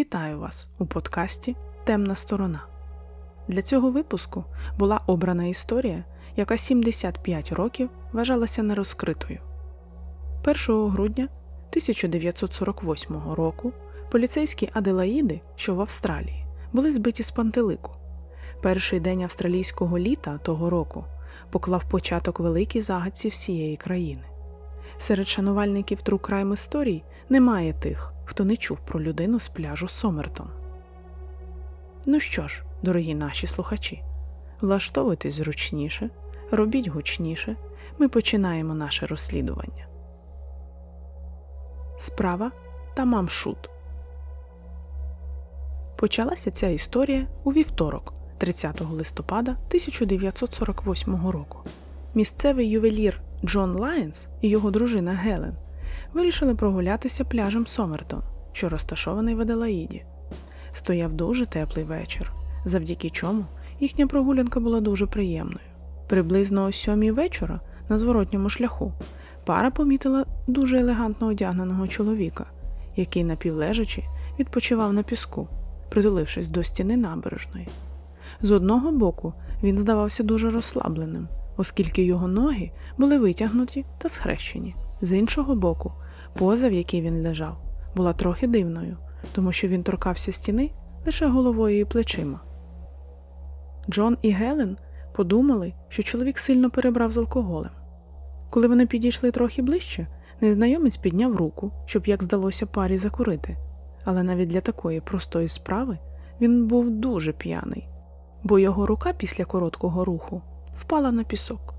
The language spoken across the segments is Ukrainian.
Вітаю вас у подкасті Темна сторона. Для цього випуску була обрана історія, яка 75 років вважалася нерозкритою. 1 грудня 1948 року поліцейські Аделаїди, що в Австралії, були збиті з пантелику. Перший день австралійського літа того року поклав початок великій загадці всієї країни. Серед шанувальників True Crime історій немає тих, хто не чув про людину з пляжу Сомертон. Ну що ж, дорогі наші слухачі, влаштовуйтесь зручніше, робіть гучніше, ми починаємо наше розслідування. Справа Тамам Шуд. Почалася ця історія у вівторок, 30 листопада 1948 року. Місцевий ювелір Джон Лайнс і його дружина Гелен вирішили прогулятися пляжем Сомертон, що розташований в Аделаїді. Стояв дуже теплий вечір, завдяки чому їхня прогулянка була дуже приємною. Приблизно о сьомій вечора на зворотньому шляху пара помітила дуже елегантно одягненого чоловіка, який напівлежачи відпочивав на піску, притулившись до стіни набережної. З одного боку він здавався дуже розслабленим, оскільки його ноги були витягнуті та схрещені. З іншого боку, поза, в якій він лежав, була трохи дивною, тому що він торкався стіни лише головою і плечима. Джон і Гелен подумали, що чоловік сильно перебрав з алкоголем. Коли вони підійшли трохи ближче, незнайомець підняв руку, щоб, як здалося, парі закурити, але навіть для такої простої справи він був дуже п'яний, бо його рука після короткого руху впала на пісок.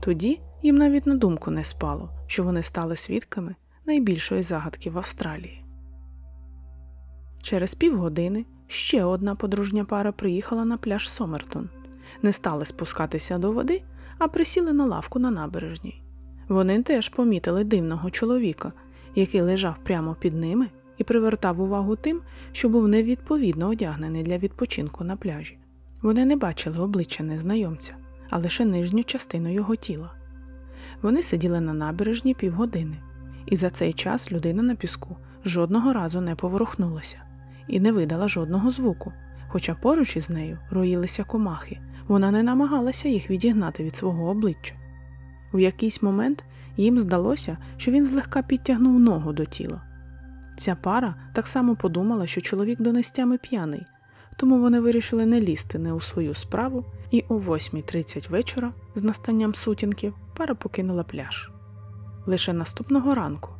Тоді їм навіть на думку не спало, що вони стали свідками найбільшої загадки в Австралії. Через півгодини ще одна подружня пара приїхала на пляж Сомертон, не стали спускатися до води, а присіли на лавку на набережній. Вони теж помітили дивного чоловіка, який лежав прямо під ними і привертав увагу тим, що був невідповідно одягнений для відпочинку на пляжі. Вони не бачили обличчя незнайомця, а лише нижню частину його тіла. Вони сиділи на набережні півгодини, і за цей час людина на піску жодного разу не поворухнулася і не видала жодного звуку, хоча поруч із нею роїлися комахи, вона не намагалася їх відігнати від свого обличчя. У якийсь момент їм здалося, що він злегка підтягнув ногу до тіла. Ця пара так само подумала, що чоловік донестями п'яний, тому вони вирішили не лізти не у свою справу, і о 8.30 вечора, з настанням сутінків, пара покинула пляж. Лише наступного ранку,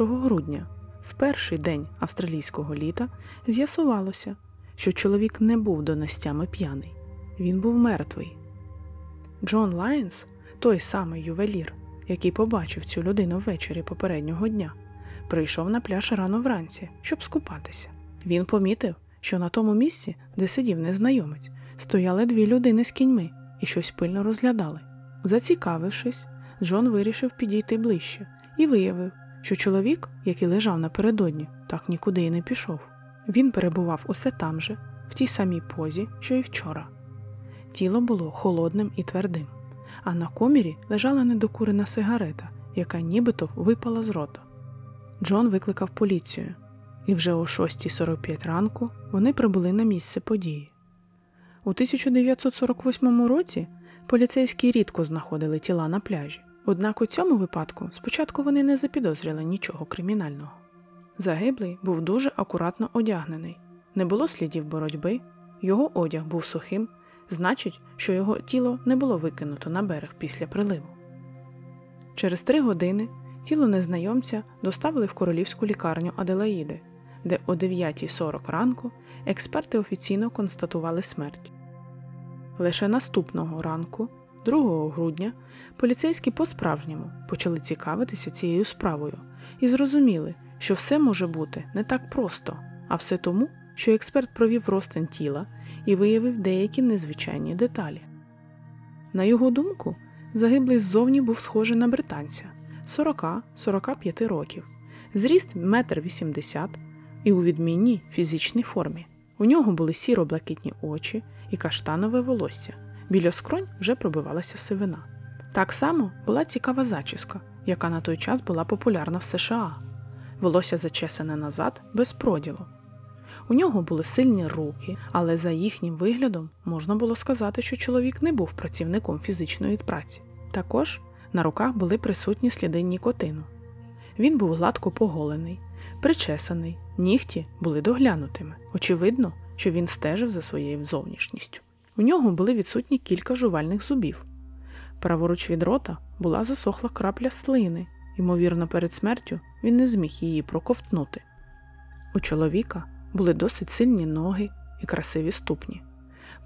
1 грудня, в перший день австралійського літа, з'ясувалося, що чоловік не був донестями п'яний, він був мертвий. Джон Лайнс, той самий ювелір, який побачив цю людину ввечері попереднього дня, прийшов на пляж рано вранці, щоб скупатися. Він помітив, що на тому місці, де сидів незнайомець, стояли дві людини з кіньми і щось пильно розглядали. Зацікавившись, Джон вирішив підійти ближче і виявив, що чоловік, який лежав напередодні, так нікуди й не пішов. Він перебував усе там же, в тій самій позі, що й вчора. Тіло було холодним і твердим, а на комірі лежала недокурена сигарета, яка нібито випала з рота. Джон викликав поліцію, і вже о 6.45 ранку вони прибули на місце події. У 1948 році поліцейські рідко знаходили тіла на пляжі, однак у цьому випадку спочатку вони не запідозрили нічого кримінального. Загиблий був дуже акуратно одягнений, не було слідів боротьби, його одяг був сухим, значить, що його тіло не було викинуто на берег після приливу. Через три години тіло незнайомця доставили в королівську лікарню Аделаїди, де о 9.40 ранку експерти офіційно констатували смерть. Лише наступного ранку, 2 грудня, поліцейські по-справжньому почали цікавитися цією справою і зрозуміли, що все може бути не так просто, а все тому, що експерт провів розтин тіла і виявив деякі незвичайні деталі. На його думку, загиблий ззовні був схожий на британця 40-45 років, зріст 1,80 м і у відмінній фізичній формі. У нього були сіро-блакитні очі і каштанове волосся. Біля скронь вже пробивалася сивина. Так само була цікава зачіска, яка на той час була популярна в США. Волосся зачесане назад без проділу. У нього були сильні руки, але за їхнім виглядом можна було сказати, що чоловік не був працівником фізичної праці. Також на руках були присутні сліди нікотину. Він був гладко поголений, причесаний, нігті були доглянутими. Очевидно, що він стежив за своєю зовнішністю. У нього були відсутні кілька жувальних зубів. Праворуч від рота була засохла крапля слини, ймовірно, перед смертю він не зміг її проковтнути. У чоловіка були досить сильні ноги і красиві ступні.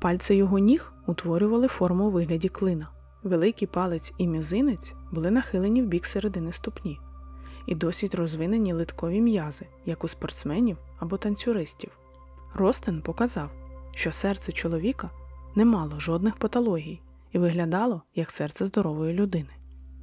Пальці його ніг утворювали форму у вигляді клина. Великий палець і мізинець були нахилені в бік середини ступні, і досить розвинені литкові м'язи, як у спортсменів або танцюристів. Ростен показав, що серце чоловіка не мало жодних патологій і виглядало як серце здорової людини.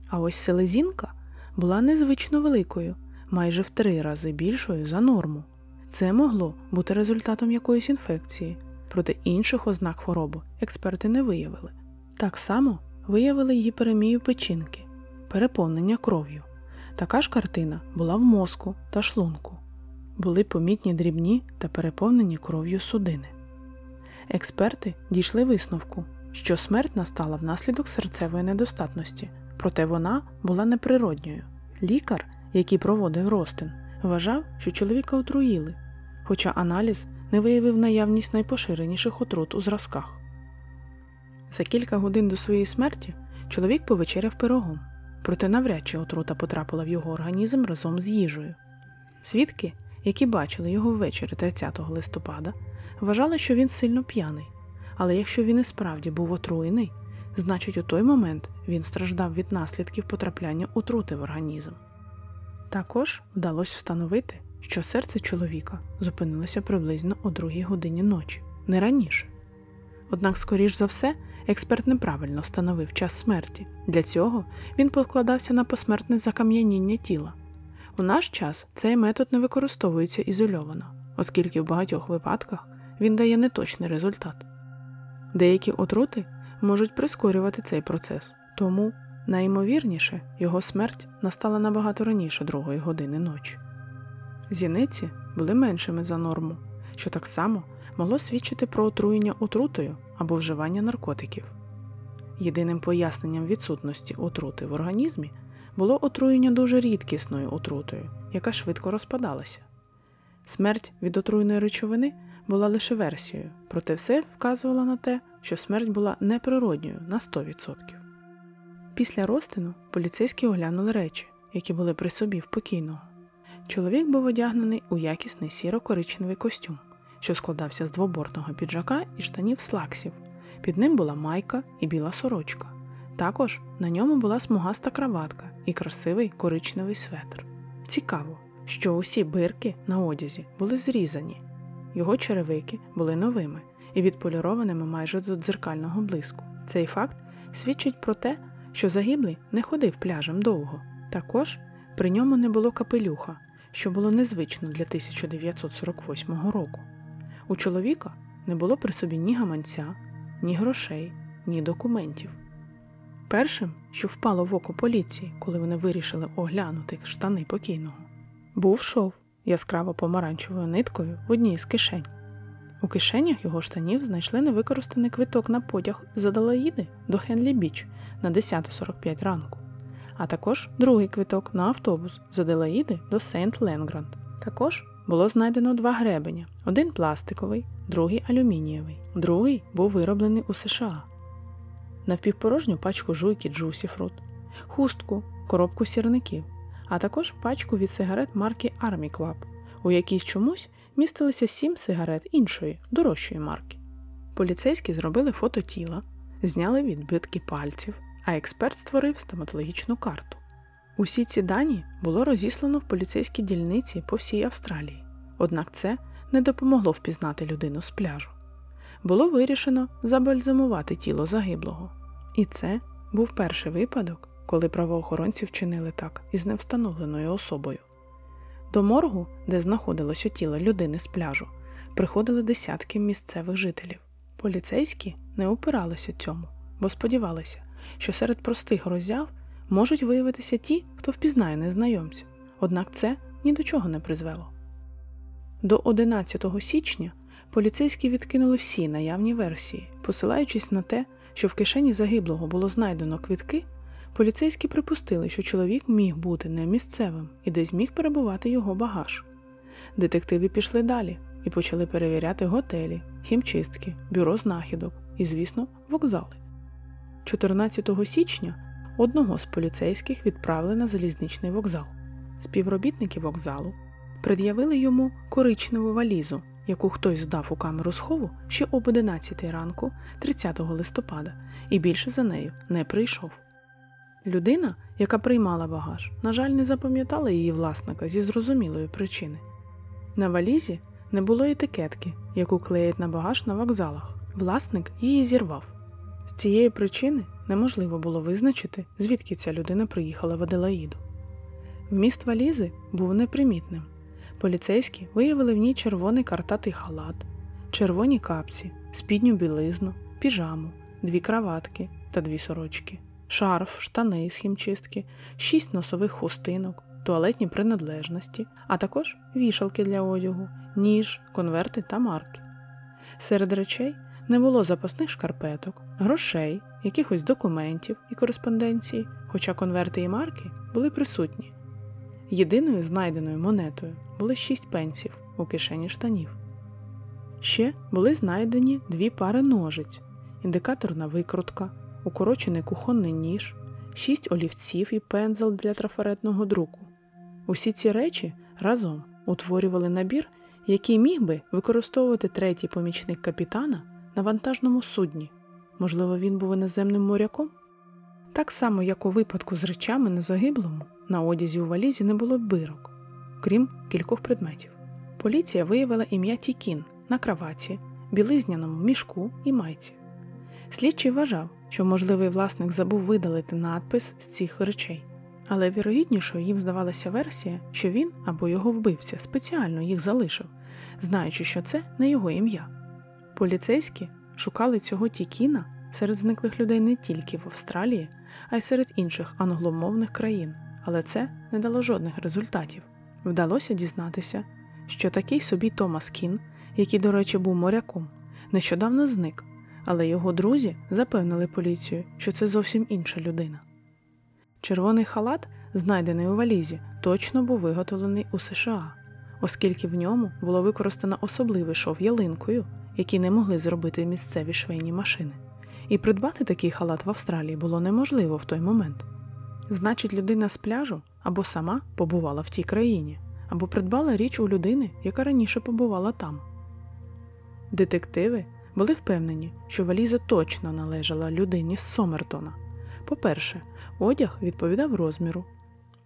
А ось селезінка була незвично великою, майже в три рази більшою за норму. Це могло бути результатом якоїсь інфекції, проте інших ознак хвороби експерти не виявили. Так само виявили гіперемію печінки, переповнення кров'ю. Така ж картина була в мозку та шлунку. Були помітні дрібні та переповнені кров'ю судини. Експерти дійшли висновку, що смерть настала внаслідок серцевої недостатності, проте вона була неприродньою. Лікар, який проводив ростин, вважав, що чоловіка отруїли, хоча аналіз не виявив наявність найпоширеніших отрут у зразках. За кілька годин до своєї смерті чоловік повечеряв пирогом, проте навряд чи отрута потрапила в його організм разом з їжею. Свідки, які бачили його ввечері 30 листопада, вважали, що він сильно п'яний, але якщо він і справді був отруєний, значить у той момент він страждав від наслідків потрапляння отрути в організм. Також вдалося встановити, що серце чоловіка зупинилося приблизно о другій годині ночі, не раніше. Однак, скоріш за все, експерт неправильно встановив час смерті. Для цього він покладався на посмертне закам'яніння тіла. У наш час цей метод не використовується ізольовано, оскільки в багатьох випадках він дає неточний результат. Деякі отрути можуть прискорювати цей процес, тому найімовірніше його смерть настала набагато раніше другої години ночі. Зіниці були меншими за норму, що так само могло свідчити про отруєння отрутою або вживання наркотиків. Єдиним поясненням відсутності отрути в організмі було отруєння дуже рідкісною отрутою, яка швидко розпадалася. Смерть від отруйної речовини була лише версією, проте все вказувало на те, що смерть була неприродньою на 100%. Після розтину поліцейські оглянули речі, які були при собі в покійного. Чоловік був одягнений у якісний сіро-коричневий костюм, що складався з двобортного піджака і штанів слаксів. Під ним була майка і біла сорочка. Також на ньому була смугаста краватка і красивий коричневий светр. Цікаво, що усі бирки на одязі були зрізані, його черевики були новими і відполірованими майже до дзеркального блиску. Цей факт свідчить про те, що загиблий не ходив пляжем довго. Також при ньому не було капелюха, що було незвично для 1948 року. У чоловіка не було при собі ні гаманця, ні грошей, ні документів. Першим, що впало в око поліції, коли вони вирішили оглянути штани покійного, був шов яскраво помаранчевою ниткою в одній з кишень. У кишенях його штанів знайшли невикористаний квиток на потяг з Адалаїди до Хенлі Біч на 10.45 ранку, а також другий квиток на автобус з Аделаїди до Сейнт Ленгранд. Також було знайдено два гребеня: один пластиковий, другий алюмінієвий. Другий був вироблений у США. Навпівпорожню пачку жуйки Juicy Fruit, хустку, коробку сірників, а також пачку від сигарет марки Army Club, у якій чомусь містилися сім сигарет іншої, дорожчої марки. Поліцейські зробили фото тіла, зняли відбитки пальців, а експерт створив стоматологічну карту. Усі ці дані було розіслано в поліцейські дільниці по всій Австралії, однак це не допомогло впізнати людину з пляжу. Було вирішено забальзамувати тіло загиблого. І це був перший випадок, коли правоохоронці вчинили так із невстановленою особою. До моргу, де знаходилося тіло людини з пляжу, приходили десятки місцевих жителів. Поліцейські не упиралися цьому, бо сподівалися, що серед простих роззяв можуть виявитися ті, хто впізнає незнайомця, однак це ні до чого не призвело. До 11 січня поліцейські відкинули всі наявні версії, посилаючись на те, що в кишені загиблого було знайдено квітки, поліцейські припустили, що чоловік міг бути не місцевим і десь міг перебувати його багаж. Детективи пішли далі і почали перевіряти готелі, хімчистки, бюро знахідок і, звісно, вокзали. 14 січня одного з поліцейських відправили на залізничний вокзал. Співробітники вокзалу пред'явили йому коричневу валізу, яку хтось здав у камеру схову ще об 11 ранку 30 листопада, і більше за нею не прийшов. Людина, яка приймала багаж, на жаль, не запам'ятала її власника зі зрозумілої причини. На валізі не було етикетки, яку клеять на багаж на вокзалах. Власник її зірвав. З цієї причини неможливо було визначити, звідки ця людина приїхала в Аделаїду. Вміст валізи був непримітним. Поліцейські виявили в ній червоний картатий халат, червоні капці, спідню білизну, піжаму, дві краватки та дві сорочки, шарф, штани з хімчистки, шість носових хустинок, туалетні принадлежності, а також вішалки для одягу, ніж, конверти та марки. Серед речей не було запасних шкарпеток, грошей, якихось документів і кореспонденції, хоча конверти і марки були присутні. Єдиною знайденою монетою були шість пенсів у кишені штанів. Ще були знайдені дві пари ножиць, індикаторна викрутка, укорочений кухонний ніж, шість олівців і пензел для трафаретного друку. Усі ці речі разом утворювали набір, який міг би використовувати третій помічник капітана на вантажному судні. Можливо, він був іноземним моряком? Так само, як у випадку з речами на загиблому, на одязі у валізі не було бирок, крім кількох предметів. Поліція виявила ім'я Тікін на краваті, білизняному мішку і майці. Слідчий вважав, що можливий власник забув видалити надпис з цих речей, але вірогіднішою їм здавалася версія, що він або його вбивця спеціально їх залишив, знаючи, що це не його ім'я. Поліцейські шукали цього Тікіна серед зниклих людей не тільки в Австралії, а й серед інших англомовних країн, але це не дало жодних результатів. Вдалося дізнатися, що такий собі Томас Кін, який, до речі, був моряком, нещодавно зник, але його друзі запевнили поліцію, що це зовсім інша людина. Червоний халат, знайдений у валізі, точно був виготовлений у США, оскільки в ньому було використано особливий шов ялинкою, який не могли зробити місцеві швейні машини. І придбати такий халат в Австралії було неможливо в той момент. Значить, людина з пляжу або сама побувала в тій країні, або придбала річ у людини, яка раніше побувала там. Детективи були впевнені, що валіза точно належала людині з Сомертона. По-перше, одяг відповідав розміру.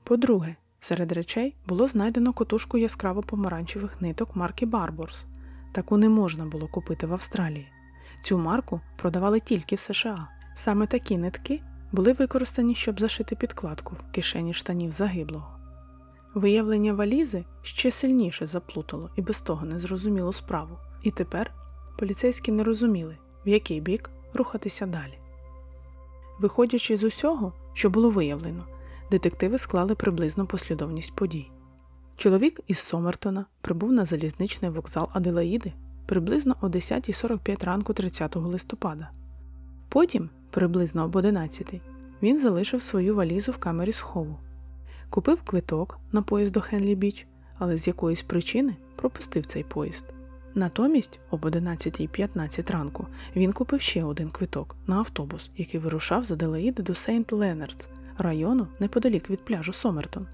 По-друге, серед речей було знайдено котушку яскраво помаранчевих ниток марки Барборс. Таку не можна було купити в Австралії. Цю марку продавали тільки в США. Саме такі нитки були використані, щоб зашити підкладку в кишені штанів загиблого. Виявлення валізи ще сильніше заплутало і без того незрозумілу справу, і тепер поліцейські не розуміли, в який бік рухатися далі. Виходячи з усього, що було виявлено, детективи склали приблизну послідовність подій. Чоловік із Сомертона прибув на залізничний вокзал Аделаїди приблизно о 10.45 ранку 30 листопада. Потім, приблизно об 11, він залишив свою валізу в камері схову, купив квиток на поїзд до Хенлі Біч, але з якоїсь причини пропустив цей поїзд. Натомість, об 11.15 ранку, він купив ще один квиток на автобус, який вирушав з Аделаїди до Сейнт Ленардс, району неподалік від пляжу Сомертон.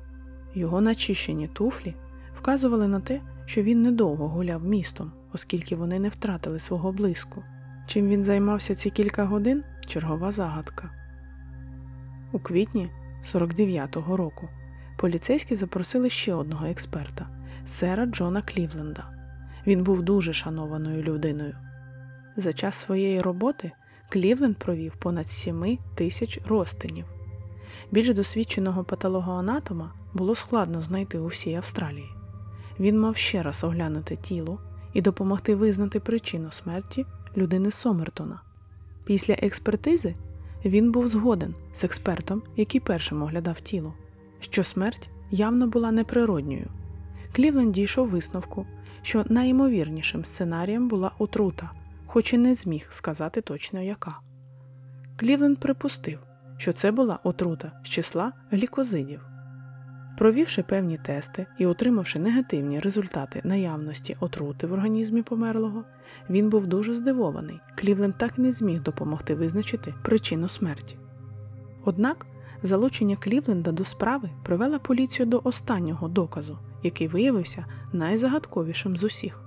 Його начищені туфлі вказували на те, що він недовго гуляв містом, оскільки вони не втратили свого блиску. Чим він займався ці кілька годин чергова загадка. У квітні 49-го року поліцейські запросили ще одного експерта сера Джона Клівленда. Він був дуже шанованою людиною. За час своєї роботи Клівленд провів понад 7 тисяч розтинів. Більш досвідченого патологоанатома було складно знайти у всій Австралії. Він мав ще раз оглянути тіло і допомогти визнати причину смерті людини Сомертона. Після експертизи він був згоден з експертом, який першим оглядав тіло, що смерть явно була неприродньою. Клівленд дійшов висновку, що найімовірнішим сценарієм була отрута, хоч і не зміг сказати точно яка. Клівленд припустив, що це була отрута з числа глікозидів. Провівши певні тести і отримавши негативні результати наявності отрути в організмі померлого, він був дуже здивований. Клівленд так не зміг допомогти визначити причину смерті. Однак залучення Клівленда до справи привело поліцію до останнього доказу, який виявився найзагадковішим з усіх.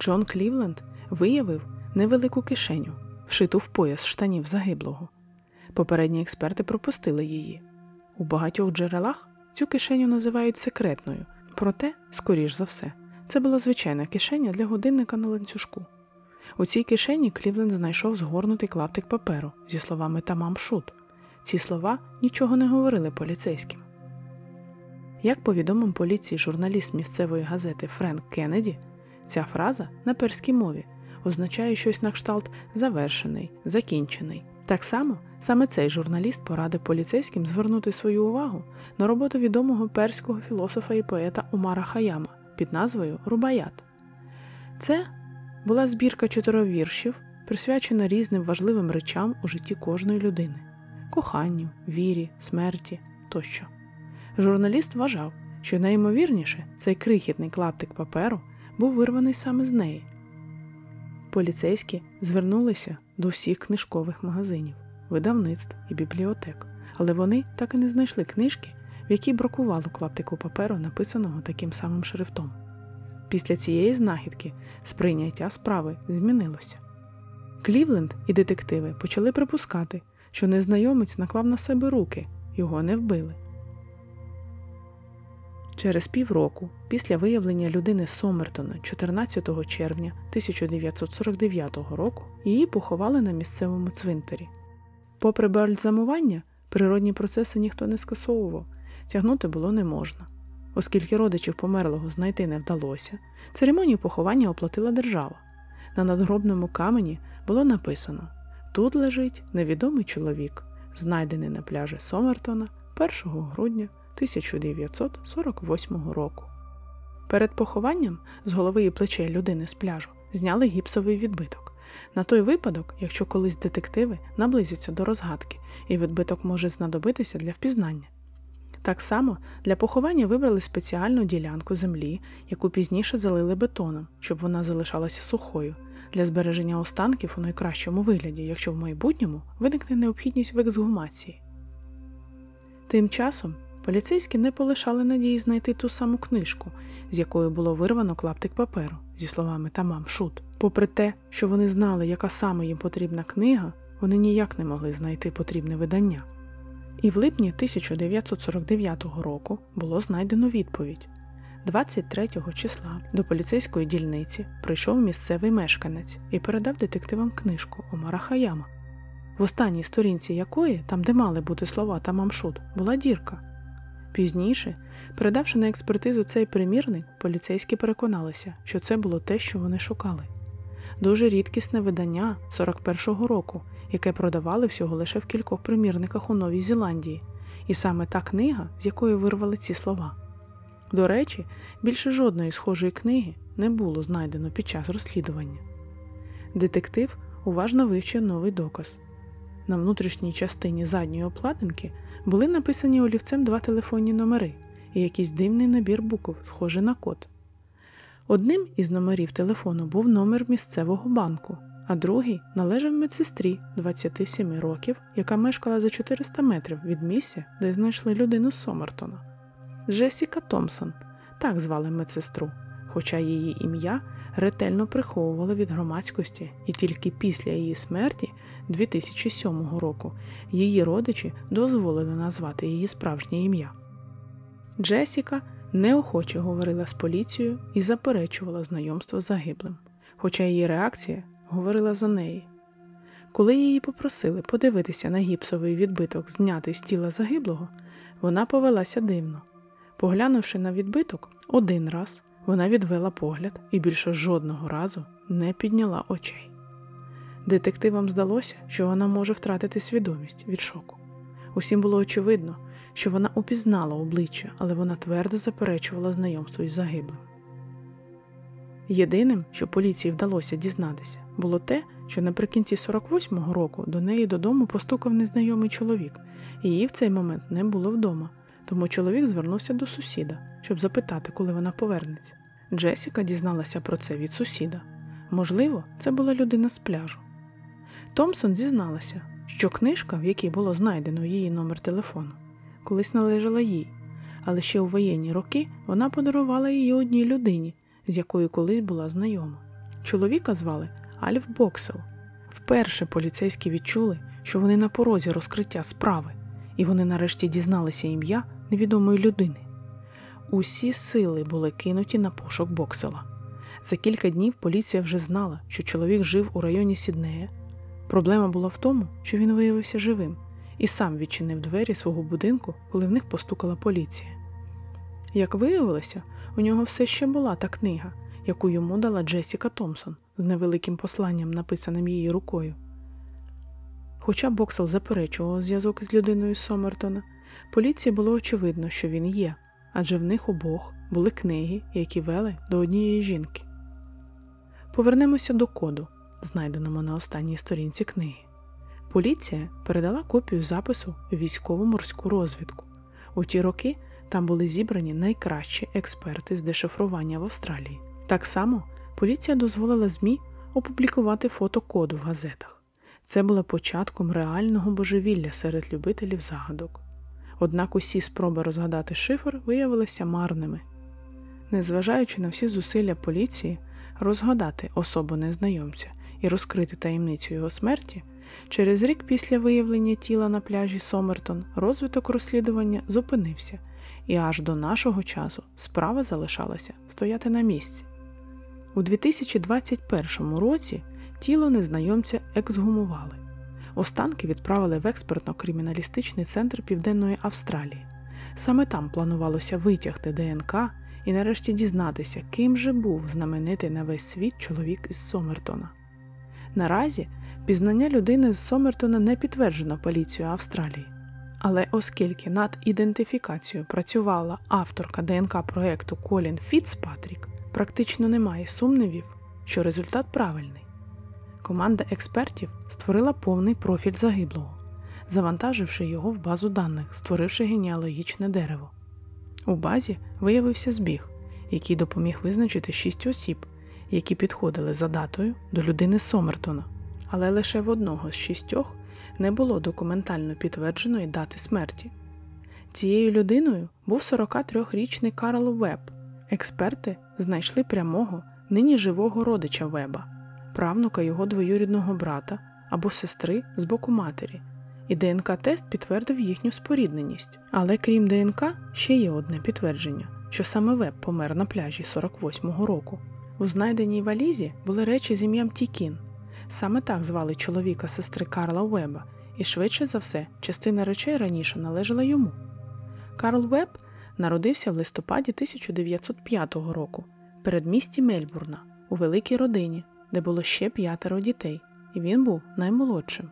Джон Клівленд виявив невелику кишеню, вшиту в пояс штанів загиблого. Попередні експерти пропустили її. У багатьох джерелах цю кишеню називають секретною, проте, скоріш за все, це була звичайна кишеня для годинника на ланцюжку. У цій кишені Клівленд знайшов згорнутий клаптик паперу зі словами Тамам Шут. Ці слова нічого не говорили поліцейським. Як повідомив поліції журналіст місцевої газети Френк Кеннеді, ця фраза на перській мові означає щось на кшталт завершений, закінчений. Так само саме цей журналіст порадив поліцейським звернути свою увагу на роботу відомого перського філософа і поета Умара Хаяма під назвою Рубаят. Це була збірка чотирьох віршів, присвячена різним важливим речам у житті кожної людини коханню, вірі, смерті тощо. Журналіст вважав, що найімовірніше цей крихітний клаптик паперу був вирваний саме з неї. Поліцейські звернулися до всіх книжкових магазинів, видавництв і бібліотек, але вони так і не знайшли книжки, в якій бракувало клаптику паперу, написаного таким самим шрифтом. Після цієї знахідки сприйняття справи змінилося. Клівленд і детективи почали припускати, що незнайомець наклав на себе руки, його не вбили. Через півроку, після виявлення людини Сомертона 14 червня 1949 року, її поховали на місцевому цвинтарі. Попри бальзамування, природні процеси ніхто не скасовував, тягнути було не можна. Оскільки родичів померлого знайти не вдалося, церемонію поховання оплатила держава. На надгробному камені було написано: Тут лежить невідомий чоловік, знайдений на пляжі Сомертона 1 грудня 1948 року. Перед похованням з голови і плечей людини з пляжу зняли гіпсовий відбиток. На той випадок, якщо колись детективи наблизяться до розгадки, і відбиток може знадобитися для впізнання. Так само для поховання вибрали спеціальну ділянку землі, яку пізніше залили бетоном, щоб вона залишалася сухою, для збереження останків у найкращому вигляді, якщо в майбутньому виникне необхідність в ексгумації. Тим часом поліцейські не полишали надії знайти ту саму книжку, з якої було вирвано клаптик паперу, зі словами Тамам Шут. Попри те, що вони знали, яка саме їм потрібна книга, вони ніяк не могли знайти потрібне видання. І в липні 1949 року було знайдено відповідь. 23 числа до поліцейської дільниці прийшов місцевий мешканець і передав детективам книжку Омара Хаяма, в останній сторінці якої, там де мали бути слова та мамшут, була дірка. Пізніше, передавши на експертизу цей примірник, поліцейські переконалися, що це було те, що вони шукали. Дуже рідкісне видання 41-го року, яке продавали всього лише в кількох примірниках у Новій Зеландії, і саме та книга, з якої вирвали ці слова. До речі, більше жодної схожої книги не було знайдено під час розслідування. Детектив уважно вивчив новий доказ. На внутрішній частині задньої обкладинки були написані олівцем два телефонні номери і якийсь дивний набір букв, схожий на код. Одним із номерів телефону був номер місцевого банку, а другий належав медсестрі 27 років, яка мешкала за 400 метрів від місця, де знайшли людину Сомертона. Джесіка Томпсон, так звали медсестру, хоча її ім'я ретельно приховували від громадськості, і тільки після її смерті 2007 року її родичі дозволили назвати її справжнє ім'я. Джесіка неохоче говорила з поліцією і заперечувала знайомство з загиблим, хоча її реакція говорила за неї. Коли її попросили подивитися на гіпсовий відбиток, знятий з тіла загиблого, вона повелася дивно. Поглянувши на відбиток один раз, вона відвела погляд і більше жодного разу не підняла очей. Детективам здалося, що вона може втратити свідомість від шоку. Усім було очевидно, що вона упізнала обличчя, але вона твердо заперечувала знайомство із загиблим. Єдиним, що поліції вдалося дізнатися, було те, що наприкінці 48-го року до неї додому постукав незнайомий чоловік, і її в цей момент не було вдома, тому чоловік звернувся до сусіда, щоб запитати, коли вона повернеться. Джесіка дізналася про це від сусіда. Можливо, це була людина з пляжу. Томпсон зізналася, що книжка, в якій було знайдено її номер телефону, колись належала їй, але ще у воєнні роки вона подарувала її одній людині, з якою колись була знайома. Чоловіка звали Альф Боксел. Вперше поліцейські відчули, що вони на порозі розкриття справи, і вони нарешті дізналися ім'я невідомої людини. Усі сили були кинуті на пошук Боксела. За кілька днів поліція вже знала, що чоловік жив у районі Сіднея. Проблема була в тому, що він виявився живим і сам відчинив двері свого будинку, коли в них постукала поліція. Як виявилося, у нього все ще була та книга, яку йому дала Джесіка Томпсон з невеликим посланням, написаним її рукою. Хоча Боксел заперечував зв'язок із людиною Сомертона, поліції було очевидно, що він є, адже в них обох були книги, які вели до однієї жінки. Повернемося до коду, знайденому на останній сторінці книги. Поліція передала копію запису військово-морську розвідку. У ті роки там були зібрані найкращі експерти з дешифрування в Австралії. Так само поліція дозволила ЗМІ опублікувати фото коду в газетах. Це було початком реального божевілля серед любителів загадок. Однак усі спроби розгадати шифр виявилися марними. Незважаючи на всі зусилля поліції розгадати особу незнайомця і розкрити таємницю його смерті, через рік після виявлення тіла на пляжі Сомертон розвиток розслідування зупинився, і аж до нашого часу справа залишалася стояти на місці. У 2021 році тіло незнайомця ексгумували. Останки відправили в експертно-криміналістичний центр Південної Австралії. Саме там планувалося витягти ДНК і нарешті дізнатися, ким же був знаменитий на весь світ чоловік із Сомертона. Наразі пізнання людини з Сомертона не підтверджено поліцією Австралії. Але оскільки над ідентифікацією працювала авторка ДНК проєкту Колін Фіцпатрік, практично немає сумнівів, що результат правильний. Команда експертів створила повний профіль загиблого, завантаживши його в базу даних, створивши генеалогічне дерево. У базі виявився збіг, який допоміг визначити шість осіб, які підходили за датою до людини Сомертона, але лише в одного з шістьох не було документально підтвердженої дати смерті. Цією людиною був 43-річний Карл Веб. Експерти знайшли прямого, нині живого родича Веба, правнука його двоюрідного брата або сестри з боку матері, і ДНК-тест підтвердив їхню спорідненість. Але крім ДНК, ще є одне підтвердження, що саме Веб помер на пляжі 48-го року. У знайденій валізі були речі з ім'ям Тікін. Саме так звали чоловіка сестри Карла Веба, і швидше за все, частина речей раніше належала йому. Карл Веб народився в листопаді 1905 року в передмісті Мельбурна у великій родині, де було ще п'ятеро дітей, і він був наймолодшим.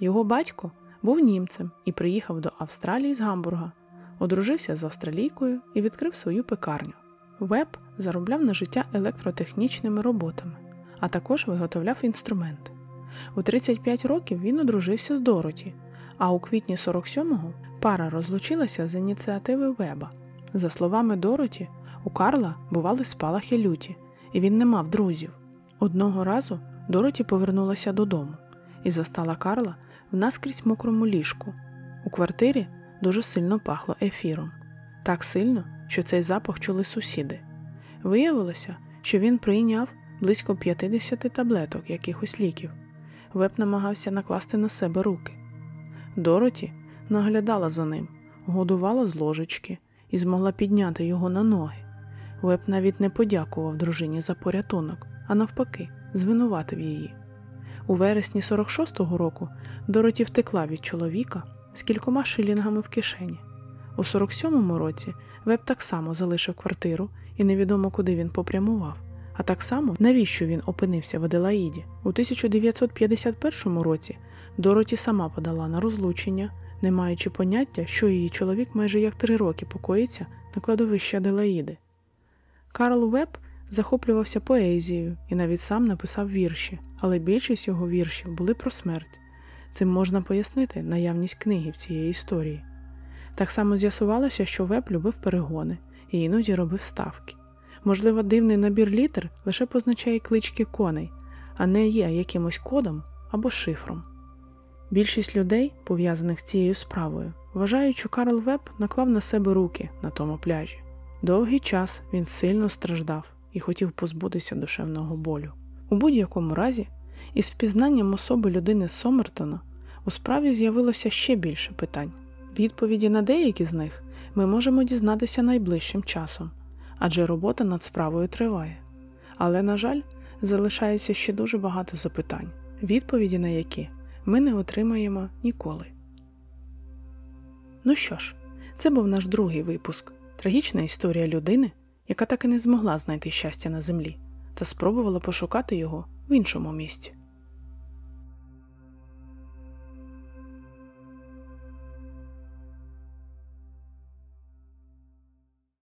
Його батько був німцем і приїхав до Австралії з Гамбурга, одружився з австралійкою і відкрив свою пекарню. Веб заробляв на життя електротехнічними роботами, а також виготовляв інструменти. У 35 років він одружився з Дороті, а у квітні 47-го пара розлучилася з ініціативи Веба. За словами Дороті, у Карла бували спалахи люті, і він не мав друзів. Одного разу Дороті повернулася додому і застала Карла в наскрізь мокрому ліжку. У квартирі дуже сильно пахло ефіром, так сильно, що цей запах чули сусіди. Виявилося, що він прийняв близько 50 таблеток якихось ліків. Веб намагався накласти на себе руки. Дороті наглядала за ним, годувала з ложечки і змогла підняти його на ноги. Веб навіть не подякував дружині за порятунок, а навпаки, звинуватив її. У вересні 46-го року Дороті втекла від чоловіка з кількома шилінгами в кишені. У 47-му році Веб так само залишив квартиру і невідомо куди він попрямував. А так само, навіщо він опинився в Аделаїді? У 1951 році Дороті сама подала на розлучення, не маючи поняття, що її чоловік майже як три роки покоїться на кладовищі Аделаїди. Карл Веб захоплювався поезією і навіть сам написав вірші, але більшість його віршів були про смерть. Цим можна пояснити наявність книги в цієї історії. Так само з'ясувалося, що Веб любив перегони і іноді робив ставки. Можливо, дивний набір літер лише позначає клички коней, а не є якимось кодом або шифром. Більшість людей, пов'язаних з цією справою, вважають, що Карл Веб наклав на себе руки на тому пляжі. Довгий час він сильно страждав і хотів позбутися душевного болю. У будь-якому разі, із впізнанням особи людини Сомертона у справі з'явилося ще більше питань. Відповіді на деякі з них ми можемо дізнатися найближчим часом, адже робота над справою триває. Але, на жаль, залишається ще дуже багато запитань, відповіді на які ми не отримаємо ніколи. Ну що ж, це був наш другий випуск трагічна історія людини, яка так і не змогла знайти щастя на землі та спробувала пошукати його в іншому місці.